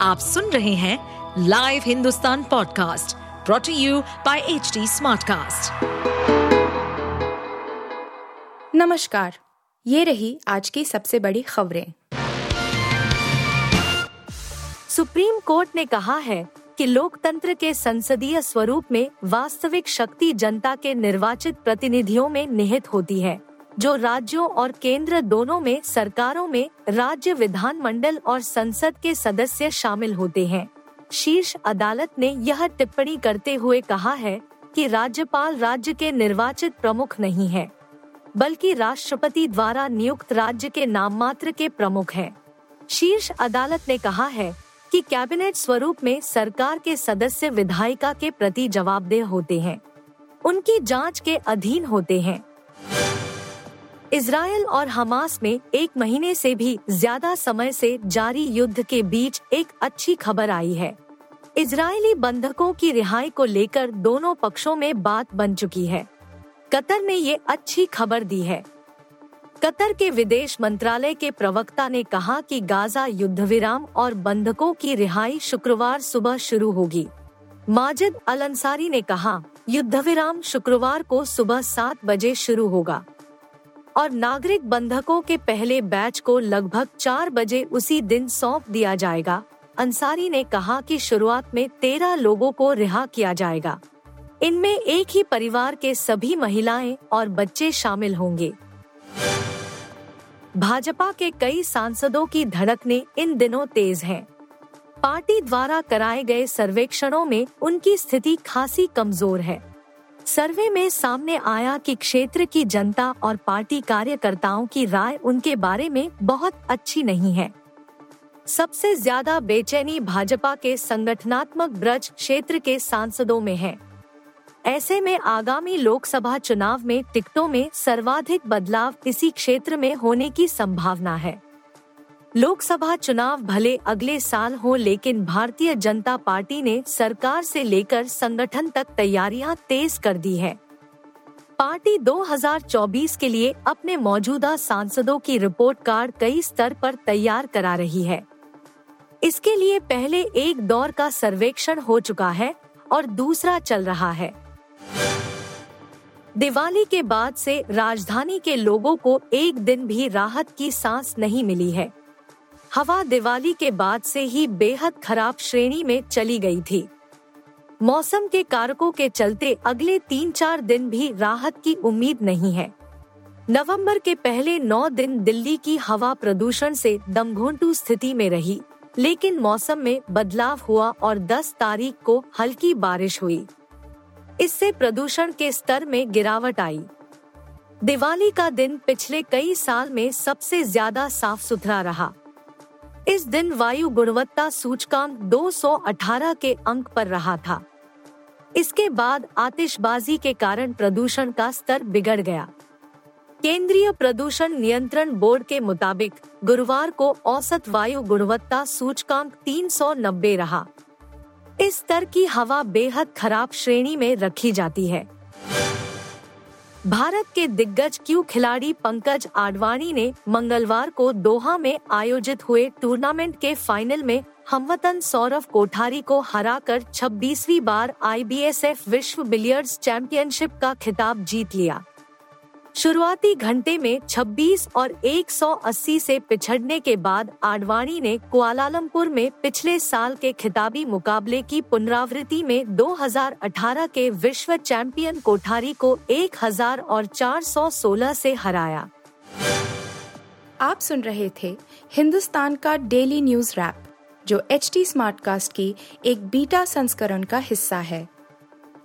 आप सुन रहे हैं live Hindustan podcast brought to you by H Smartcast. नमस्कार, ये रही आज की सबसे बड़ी खबरें सुप्रीम कोर्ट ने कहा है कि लोकतंत्र के संसदीय स्वरूप में वास्तविक शक्ति जनता के निर्वाचित प्रतिनिधियों में निहित होती है जो राज्यों और केंद्र दोनों में, सरकारों में, राज्य विधानमंडल और संसद के सदस्य शामिल होते हैं। शीर्ष अदालत ने यह टिप्पणी करते हुए कहा है कि राज्यपाल राज्य के निर्वाचित प्रमुख नहीं है, बल्कि राष्ट्रपति द्वारा नियुक्त राज्य के नाम मात्र के प्रमुख हैं। शीर्ष अदालत ने कहा है कि कैबिनेट स्वरूप में सरकार के सदस्य विधायिका के प्रति जवाबदेह होते हैं। उनकी जाँच के अधीन होते हैं। इसराइल और हमास में एक महीने से भी ज़्यादा समय से जारी युद्ध के बीच एक अच्छी खबर आई है। इजरायली बंधकों की रिहाई को लेकर दोनों पक्षों में बात बन चुकी है। कतर ने ये अच्छी खबर दी है। कतर के विदेश मंत्रालय के प्रवक्ता ने कहा कि गाजा युद्ध विराम और बंधकों की रिहाई शुक्रवार सुबह शुरू होगी। माजिद अल अंसारी ने कहा युद्ध विराम शुक्रवार को सुबह सात बजे शुरू होगा। और नागरिक बंधकों के पहले बैच को लगभग चार बजे उसी दिन सौंप दिया जाएगा। अंसारी ने कहा कि शुरुआत में तेरह लोगों को रिहा किया जाएगा। इनमें एक ही परिवार के सभी महिलाएँ और बच्चे शामिल होंगे। भाजपा के कई सांसदों की धड़कने इन दिनों तेज हैं। पार्टी द्वारा कराए गए सर्वेक्षणों में उनकी स्थिति खासी कमज़ोर है। सर्वे में सामने आया कि क्षेत्र की जनता और पार्टी कार्यकर्ताओं की राय उनके बारे में बहुत अच्छी नहीं है। सबसे ज़्यादा बेचैनी भाजपा के संगठनात्मक ब्रज क्षेत्र के सांसदों में है। ऐसे में आगामी लोकसभा चुनाव में टिकटों में सर्वाधिक बदलाव इसी क्षेत्र में होने की संभावना है। लोकसभा चुनाव भले अगले साल हो, लेकिन भारतीय जनता पार्टी ने सरकार से लेकर संगठन तक तैयारियाँ तेज कर दी है। पार्टी 2024 के लिए अपने मौजूदा सांसदों की रिपोर्ट कार्ड कई स्तर पर तैयार करा रही है। इसके लिए पहले एक दौर का सर्वेक्षण हो चुका है और दूसरा चल रहा है। दिवाली के बाद से राजधानी के लोगों को एक दिन भी राहत की सांस नहीं मिली है। हवा दिवाली के बाद से ही बेहद खराब श्रेणी में चली गई थी। मौसम के कारकों के चलते अगले तीन चार दिन भी राहत की उम्मीद नहीं है। नवंबर के पहले नौ दिन दिल्ली की हवा प्रदूषण से दमघोंटू स्थिति में रही, लेकिन मौसम में बदलाव हुआ और 10 तारीख को हल्की बारिश हुई। इससे प्रदूषण के स्तर में गिरावट आई। दिवाली का दिन पिछले कई साल में सबसे ज़्यादा साफ़ सुथरा रहा। इस दिन वायु गुणवत्ता सूचकांक 218 के अंक पर रहा था। इसके बाद आतिशबाजी के कारण प्रदूषण का स्तर बिगड़ गया। केंद्रीय प्रदूषण नियंत्रण बोर्ड के मुताबिक गुरुवार को औसत वायु गुणवत्ता सूचकांक 390 रहा। इस स्तर की हवा बेहद खराब श्रेणी में रखी जाती है। भारत के दिग्गज क्यू खिलाड़ी पंकज आडवाणी ने मंगलवार को दोहा में आयोजित हुए टूर्नामेंट के फाइनल में हमवतन सौरभ कोठारी को हराकर 26वीं बार आईबीएसएफ विश्व बिलियर्ड्स चैंपियनशिप का खिताब जीत लिया। शुरुआती घंटे में 26 और 180 से पिछड़ने के बाद आडवाणी ने कुआलालमपुर में पिछले साल के खिताबी मुकाबले की पुनरावृत्ति में 2018 के विश्व चैंपियन कोठारी को 1000 और 416 से हराया। आप सुन रहे थे हिंदुस्तान का डेली न्यूज़ रैप, जो एच टी कास्ट की एक बीटा संस्करण का हिस्सा है।